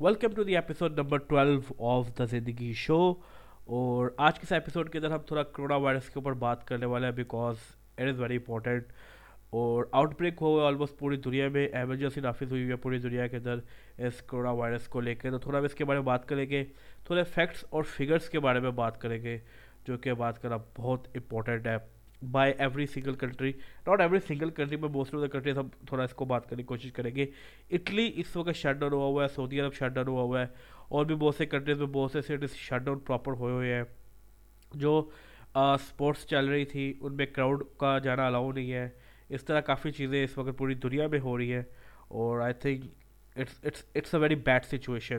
Welcome to the episode number twelve of the Zindagi show اور آج کے اس episode کے اندر ہم تھوڑا کرونا وائرس کے اوپر بات کرنے والے ہیں because it is very important اور آؤٹ بریک ہو گیا آلموسٹ پوری دنیا میں. ایمرجنسی نافذ ہوئی ہے پوری دنیا کے اندر اس کرونا وائرس کو لے کے. تو تھوڑا ہم اس کے بارے میں بات کریں گے. تھوڑے فیکٹس اور فگرس کے بارے میں بات کریں گے جو کہ بات کرنا بہت امپورٹنٹ ہے. By every single country not every single country میں موسٹ آف دا کنٹریز ہم تھوڑا اس کو بات کرنے کی کوشش کریں گے. اٹلی اس وقت شٹ ڈاؤن ہوا ہوا ہے سعودی عرب شٹ ڈاؤن ہوا ہوا ہے، اور بھی بہت سے کنٹریز میں بہت سے سٹیز شٹ ڈاؤن پراپر ہوئے ہوئے ہیں. جو اسپورٹس چل رہی تھی، ان میں کراؤڈ کا جانا الاؤ نہیں ہے. اس طرح کافی چیزیں اس وقت پوری دنیا میں ہو رہی ہیں. اور I think it's it's it's a very bad situation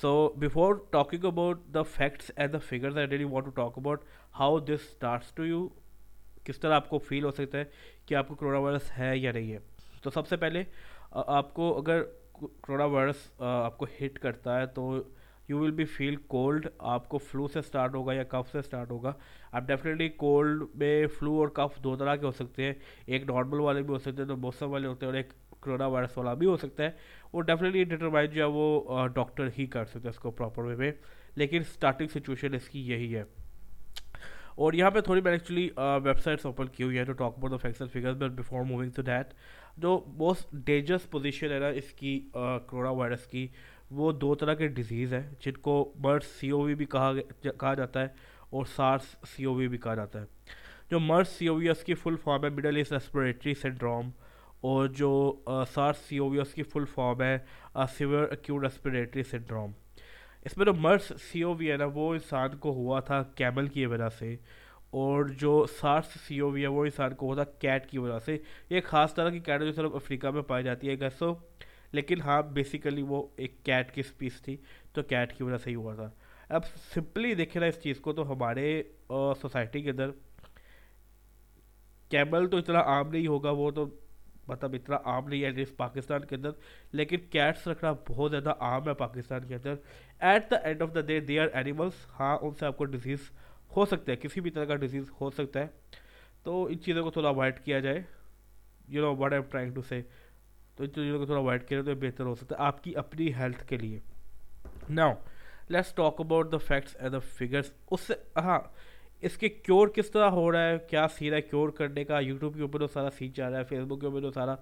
so before talking about the facts and the figures I really want to talk about how this starts to you کس طرح آپ کو فیل ہو سکتا ہے کہ آپ کو کرونا وائرس ہے یا نہیں ہے۔ تو سب سے پہلے آپ کو اگر کرونا وائرس آپ کو ہٹ کرتا ہے تو you will be feel cold آپ کو فلو سے اسٹارٹ ہوگا یا کف سے اسٹارٹ ہوگا۔ آپ ڈیفینیٹلی کولڈ میں فلو اور کف دو طرح کے ہو سکتے ہیں۔ ایک نارمل والے بھی ہو سکتے ہیں جو موسم والے ہوتے ہیں، اور ایک کرونا وائرس والا بھی ہو سکتا ہے۔ وہ ڈیفینیٹلی ڈیٹرمائن جو ہے وہ ڈاکٹر ہی کر سکتے ہیں اس کو پراپر وے میں۔ لیکن اسٹارٹنگ سچویشن اس کی یہی ہے۔ اور یہاں پہ تھوڑی میں ایکچولی ویب سائٹس اوپن کی ہوئی ہے to talk about the facts figures but before moving to that جو موسٹ ڈینجرس پوزیشن ہے نا اس کی کرونا وائرس کی، وہ دو طرح کے ڈیزیز ہیں، جن کو مرس سی او وی بھی کہا کہا جاتا ہے اور سارس سی او وی بھی کہا جاتا ہے. جو مرس سی او وی اس کی فل فارم ہے مڈل ایسٹ ریسپریٹری سنڈروم اور جو سارس سی او وی اس کی فل فارم ہے سیویئر ایکیوٹ ریسپریٹری سنڈروم اس میں جو مرس سی او وی ہے نا، وہ انسان کو ہوا تھا کیمل کی وجہ سے۔ اور جو سارس سی او وی ہے، وہ انسان کو ہوا تھا کیٹ کی وجہ سے۔ یہ خاص طرح کی کیٹ جو صرف افریقہ میں پائی جاتی ہے گیسو۔ لیکن ہاں بیسیکلی وہ ایک کیٹ کی اسپیس تھی، تو کیٹ کی وجہ سے ہی ہوا تھا۔ اب سمپلی دیکھے نا اس چیز کو، تو ہمارے سوسائٹی کے اندر کیبل تو اتنا عام نہیں ہوگا، وہ تو مطلب اتنا عام نہیں ہے ایٹ لیسٹ پاکستان کے اندر، لیکن کیٹس رکھنا بہت زیادہ عام ہے پاکستان کے اندر۔ At the end of the day they are animals ہاں ان سے آپ کو ڈیزیز ہو سکتا ہے، کسی بھی طرح کا ڈیزیز ہو سکتا ہے۔ تو ان چیزوں کو تھوڑا اوائڈ کیا جائے۔ You know what I'm trying to say تو ان چیزوں کو تھوڑا اوائڈ کریں تو بہتر ہو سکتا ہے آپ کی اپنی ہیلتھ کے لیے۔ Now let's talk about the facts and the figures اس سے ہاں اس کے کیور کس طرح ہو رہا ہے؟ کیا سین ہے کیور کرنے کا؟ یوٹیوب کے اوپر تو سارا سین چل رہا ہے فیس بک کے اوپر تو سارا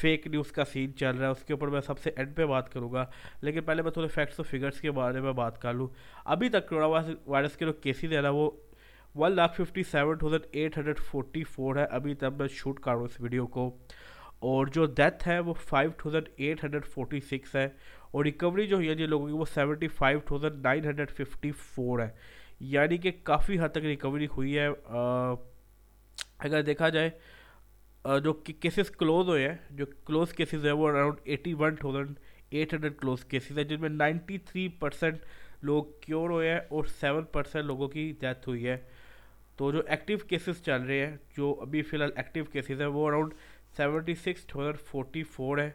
فیک نیوز کا سین چل رہا ہے، اس کے اوپر میں سب سے اینڈ پہ بات کروں گا۔ لیکن پہلے میں تھوڑے فیکٹس اور فگرس کے بارے میں بات کر لوں۔ ابھی تک کرونا وائرس کے جو کیسز ہے نا، وہ one lakh fifty seven thousand eight hundred forty four ہے ابھی تک میں شوٹ کر رہا ہوں اس ویڈیو کو۔ اور جو ڈیتھ ہے وہ five thousand eight hundred forty six ہے اور ریکوری جو ہوئی ہے جن لوگوں کی، وہ seventy five thousand nine hundred fifty four ہے یعنی کہ کافی حد تک ریکوری ہوئی ہے۔ اگر دیکھا جائے جو کیسز کلوز ہوئے ہیں، جو کلوز کیسز ہیں، وہ around eighty one thousand eight hundred close cases ہیں، جن میں نائنٹی تھری پرسینٹ لوگ کیور ہوئے ہیں اور سیون پرسینٹ لوگوں کی ڈیتھ ہوئی ہے۔ تو جو ایکٹیو کیسز چل رہے ہیں، جو ابھی فی الحال ایکٹیو کیسز ہیں، وہ around seventy six thousand forty four ہے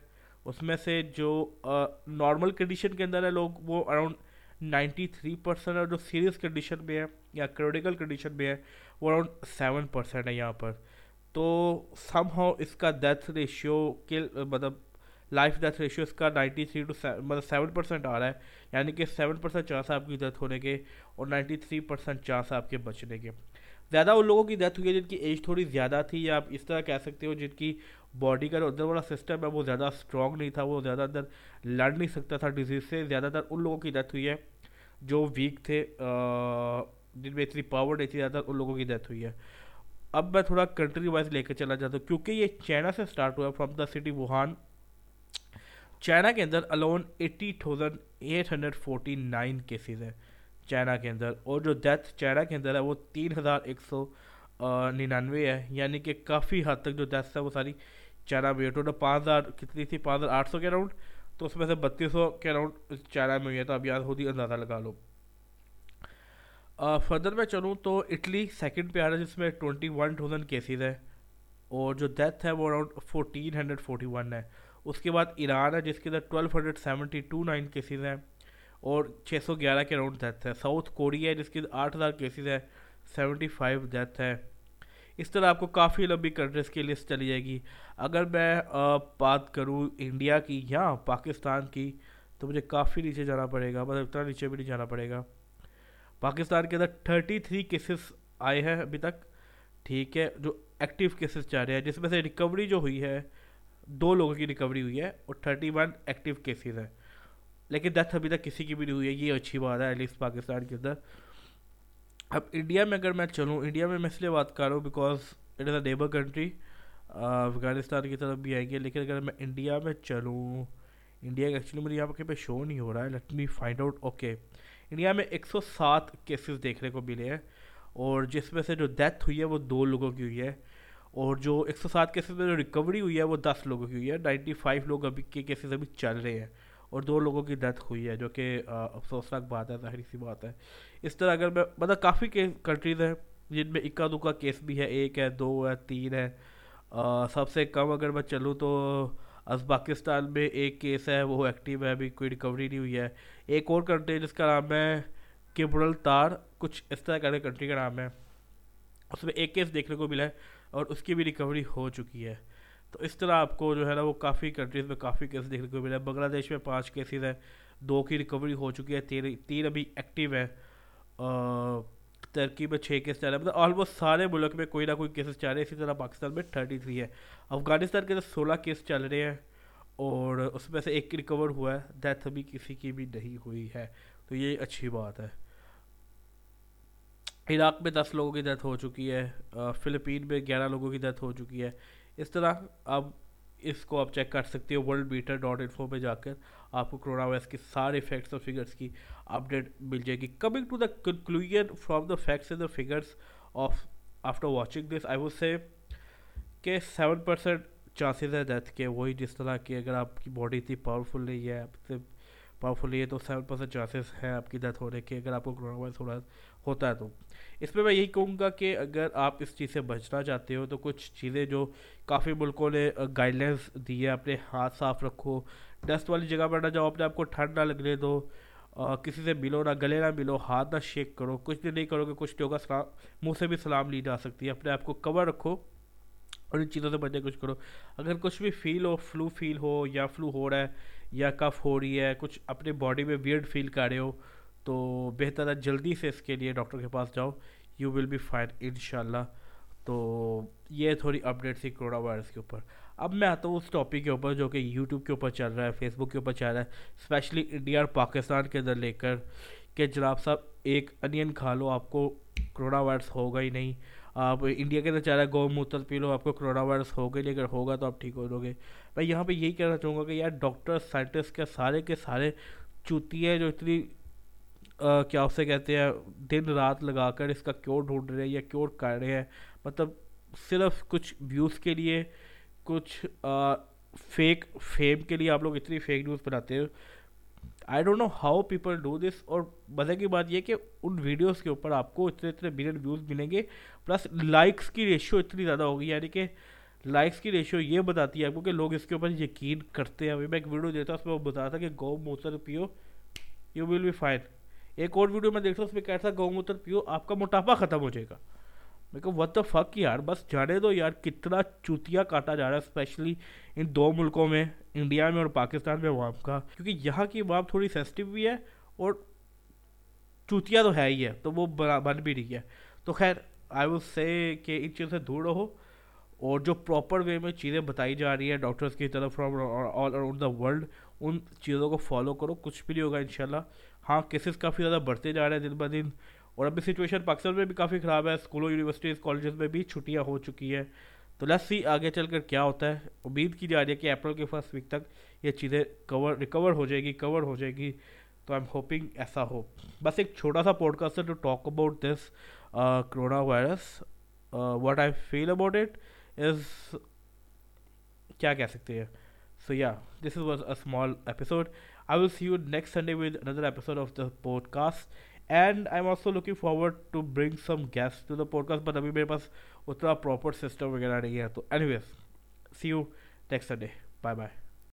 اس میں سے جو نارمل کنڈیشن کے اندر ہے لوگ، وہ اراؤنڈ نائنٹی تھری پرسینٹ اور جو سیریس کنڈیشن میں ہے یا کریٹیکل کنڈیشن میں ہے، وہ اراؤنڈ سیون پرسینٹ ہے یہاں پر۔ تو سم ہاؤ اس کا ڈیتھ ریشیو کے مطلب لائف ڈیتھ ریشیو اس کا نائنٹی تھری ٹو مطلب سیون پرسینٹ آ رہا ہے۔ یعنی کہ سیون پرسینٹ چانس ہے آپ کی ڈیتھ ہونے کے اور نائنٹی تھری پرسینٹ چانس ہے آپ کے بچنے کے۔ زیادہ ان لوگوں کی ڈیتھ ہوئی ہے جن کی ایج تھوڑی زیادہ تھی یا آپ اس طرح کہہ سکتے ہو جن کی باڈی کا جو اندر والا سسٹم ہے وہ زیادہ اسٹرانگ نہیں تھا، وہ زیادہ اندر لڑ نہیں سکتا تھا ڈیزیز سے، زیادہ تر ان لوگوں کی ڈیتھ ہوئی ہے جو ویک تھے جن میں اتنی پاور نہیں تھی، زیادہ تر ان لوگوں کی ڈیتھ ہوئی ہے۔ اب میں تھوڑا کنٹری وائز لے کے چلا جاتا ہوں، کیونکہ یہ چائنا سے اسٹارٹ ہوا from the city Wuhan China کے اندر alone eighty thousand eight hundred forty nine cases ہیں۔ چائنا کے اندر اور جو ڈیتھ چائنا کے اندر ہے وہ تین ہزار ایک سو ننانوے ہے یعنی کہ کافی حد تک جو ڈیتھس ہے وہ ساری چائنا میں ٹوٹل پانچ ہزار، کتنی تھی؟ پانچ ہزار آٹھ سو کے اراؤنڈ تو اس میں سے بتیس سو کے اراؤنڈ چائنا میں ہوئی ہے تو اب یاد خود ہی اندازہ لگا لو۔ فردر میں چلوں تو اٹلی سیکنڈ پہ آ رہا ہے، جس میں ٹوئنٹی ون تھاؤزینڈ کیسز ہے اور جو ڈیتھ ہے وہ around fourteen hundred forty one ہے۔ اس کے بعد ایران ہے، جس کے اندر twelve hundred seventy two nine cases ہیں۔ اور چھ سو گیارہ کے اراؤنڈ ڈیتھ ہے۔ ساؤتھ کوریا ہے جس کی آٹھ ہزار کیسز ہے سیونٹی فائیو ڈیتھ ہے اس طرح آپ کو کافی لمبی کنٹریز کی لسٹ چلی جائے گی۔ اگر میں بات کروں انڈیا کی یا پاکستان کی، تو مجھے کافی نیچے جانا پڑے گا۔ مطلب اتنا نیچے بھی نہیں جانا پڑے گا۔ پاکستان کے اندر تھرٹی تھری کیسز آئے ہیں ابھی تک۔ ٹھیک ہے، جو ایکٹیو کیسز چاہ رہے ہیں، جس میں سے ریکوری جو ہوئی ہے، دو لوگوں کی ریکوری ہوئی ہے اور تھرٹی ون ایکٹیو کیسز ہیں۔ لیکن ڈیتھ ابھی تک کسی کی بھی نہیں ہوئی ہے، یہ اچھی بات ہے ایٹ لیسٹ پاکستان کے اندر۔ اب انڈیا میں اگر میں چلوں انڈیا میں میں اس لیے بات کر رہا ہوں because it is a neighbour country Afghanistan کی طرف بھی آئیں گے۔ لیکن اگر میں انڈیا میں چلوں انڈیا کا ایکچولی مجھے یہاں پہ شو نہیں ہو رہا ہے۔ Let me find out okay India میں ایک سو سات کیسز دیکھنے کو ملے ہیں۔ اور جس میں سے جو ڈیتھ ہوئی ہے، وہ دو لوگوں کی ہوئی ہے۔ اور جو ایک سو سات کیسز میں جو ریکوری ہوئی ہے، وہ دس لوگوں کی ہوئی ہے۔ نائنٹی فائیو لوگ ابھی کے کیسز ابھی چل رہے ہیں۔ اور دو لوگوں کی ڈیتھ ہوئی ہے، جو کہ افسوسناک بات ہے، ظاہری سی بات ہے۔ اس طرح اگر میں مطلب کافی کنٹریز ہیں جن میں اکا دکا کیس بھی ہے، ایک ہے، دو ہے، تین ہے۔ سب سے کم اگر میں چلوں تو ازباکستان میں ایک کیس ہے، وہ ایکٹیو ہے، ابھی کوئی ریکوری نہیں ہوئی ہے۔ ایک اور کنٹری جس کا نام ہے کبرل تار کچھ اس طرح کا کنٹری کا نام ہے۔ اس میں ایک کیس دیکھنے کو ملا ہے اور اس کی بھی ریکوری ہو چکی ہے۔ تو اس طرح آپ کو جو ہے نا وہ کافی کنٹریز میں کافی کیس دیکھنے کو ملا ہے بنگلہ دیش میں پانچ کیسز ہیں، دو کی ریکوری ہو چکی ہے، تین تین ابھی ایکٹیو ہے ترکی میں چھ کیس چل رہے ہیں۔ مطلب آلموسٹ سارے ملک میں کوئی نہ کوئی کیسز چل رہے ہیں۔ اسی طرح پاکستان میں تھرٹی تھری ہے افغانستان کے اندر سولہ کیس چل رہے ہیں اور اس میں سے ایک کی ریکور ہوا ہے۔ ڈیتھ ابھی کسی کی بھی نہیں ہوئی ہے۔ تو یہ اچھی بات ہے۔ عراق میں دس لوگوں کی ڈیتھ ہو چکی ہے۔ فلپین میں گیارہ لوگوں کی ڈیتھ ہو چکی ہے۔ اس طرح اب اس کو آپ چیک کر سکتے ہو ورلڈ بیٹر ڈاٹ انفو پہ جا کر آپ کو کرونا وائرس کی سارے فیکٹس اور فگرس کی اپڈیٹ مل جائے گی۔ Coming to the conclusion from the facts and the figures of after watching this I would say کہ سیون پرسینٹ چانسز ہے ڈیتھ کے۔ وہی جس طرح کہ اگر آپ کی باڈی اتنی پاورفل نہیں ہے پاورفل نہیں ہے تو سیون پرسینٹ چانسز ہیں آپ کی ڈیتھ ہونے کے، اگر آپ کو کرونا وائرس ہو رہا ہوتا ہے تو۔ اس میں میں یہی کہوں گا کہ اگر آپ اس چیز سے بچنا چاہتے ہو تو کچھ چیزیں جو کافی ملکوں نے گائیڈ لائنس دی ہے اپنے ہاتھ صاف رکھو۔ ڈسٹ والی جگہ پر نہ جاؤ، اپنے آپ کو ٹھنڈ نہ لگنے دو۔ کسی سے ملو نہ، گلے نہ ملو، ہاتھ نہ شیک کرو۔ کچھ بھی نہیں کرو کہ کچھ کا سلام، منہ سے بھی سلام لی جا سکتی ہے۔ اپنے آپ کو کور رکھو اور ان چیزوں سے بچنے کچھ کرو۔ اگر کچھ بھی فیل ہو فلو فیل ہو یا فلو ہو رہا ہے یا کف ہو رہی ہے، کچھ اپنے باڈی میں ویئرڈ فیل کر رہے ہو، تو بہتر ہے جلدی سے اس کے لیے ڈاکٹر کے پاس جاؤ۔ یو ول بی فائن ان شاء اللہ تو یہ تھوڑی اپڈیٹ تھی کرونا وائرس کے اوپر۔ اب میں آتا ہوں اس ٹاپک کے اوپر جو کہ یوٹیوب کے اوپر چل رہا ہے فیس بک کے اوپر چل رہا ہے۔ اسپیشلی انڈیا اور پاکستان کے اندر لے کر کہ جناب صاحب، ایک انین کھا لو، آپ کو کرونا وائرس ہوگا ہی نہیں۔ آپ انڈیا کے اندر چاہ رہا ہے گو موتر مطلب پی لو، آپ کو کرونا وائرس ہوگا نہیں اگر ہوگا تو آپ ٹھیک ہو جاؤ گے۔ میں یہاں پہ یہی کہنا چاہوں گا کہ یار ڈاکٹر، سائنٹسٹ کے سارے کے سارے چوتی ہیں جو اتنی کیا اسے کہتے ہیں، دن رات لگا کر اس کا کیور ڈھونڈ رہے ہیں یا کیور کر رہے ہیں۔ مطلب صرف کچھ ویوز کے لیے، کچھ فیک فیم کے لیے آپ لوگ اتنی فیک نیوز بناتے ہیں۔ I don't know how people do this اور مزے کی بات یہ کہ ان ویڈیوز کے اوپر آپ کو اتنے اتنے ملین ویوز ملیں گے پلس لائکس کی ریشو اتنی زیادہ ہوگی یعنی کہ لائکس کی ریشو یہ بتاتی ہے آپ کو کہ لوگ اس کے اوپر یقین کرتے ہیں۔ ابھی میں ایک ویڈیو دیتا ہوں، اس میں وہ بتایا تھا کہ گو موتر پیو یو ول بی فائن ایک اور ویڈیو میں دیکھتا ہوں، اس میں کہتا تھا گو موتر پیو، آپ کا موٹاپا ختم ہو جائے گا۔ میں کہ وٹ دا فک یار، بس جانے دو یار، کتنا چوتیا کاٹا جا رہا ہے اسپیشلی ان دو ملکوں میں، انڈیا میں اور پاکستان میں عوام کا۔ کیونکہ یہاں کی عوام تھوڑی سینسٹیو بھی ہے اور چوتیا تو ہے ہی ہے، تو وہ بن بھی رہی ہے۔ تو خیر آئی وڈ سے کہ ان چیزوں سے دور رہو اور جو پراپر وے میں چیزیں بتائی جا رہی ہیں ڈاکٹرس کی طرف from all around the world ان چیزوں کو فالو کرو، کچھ بھی نہیں ہوگا انشاءاللہ۔ ہاں کیسز کافی زیادہ بڑھتے جا رہے ہیں دن بہ دن۔ اور ابھی سچویشن پاکستان میں بھی کافی خراب ہے۔ اسکولوں یونیورسٹیز کالجز میں بھی چھٹیاں ہو چکی ہے تو لیٹس سی آگے چل کر کیا ہوتا ہے۔ امید کی جا رہی ہے کہ اپریل کے فرسٹ ویک تک یہ چیزیں کور ریکور ہو جائے گی کور ہو جائے گی۔ تو آئی ایم ہوپنگ ایسا ہو۔ بس ایک چھوٹا سا پوڈ کاسٹ ہے to talk about this corona virus what I feel about it is کیا کہہ سکتے ہیں۔ سو یا this is was a small episode I will see you next Sunday with another episode of the podcast and I am also looking forward to bring some guest to the podcast but ابھی میرے پاس اتنا proper system وغیرہ نہیں ہے تو anyways see you next Sunday bye bye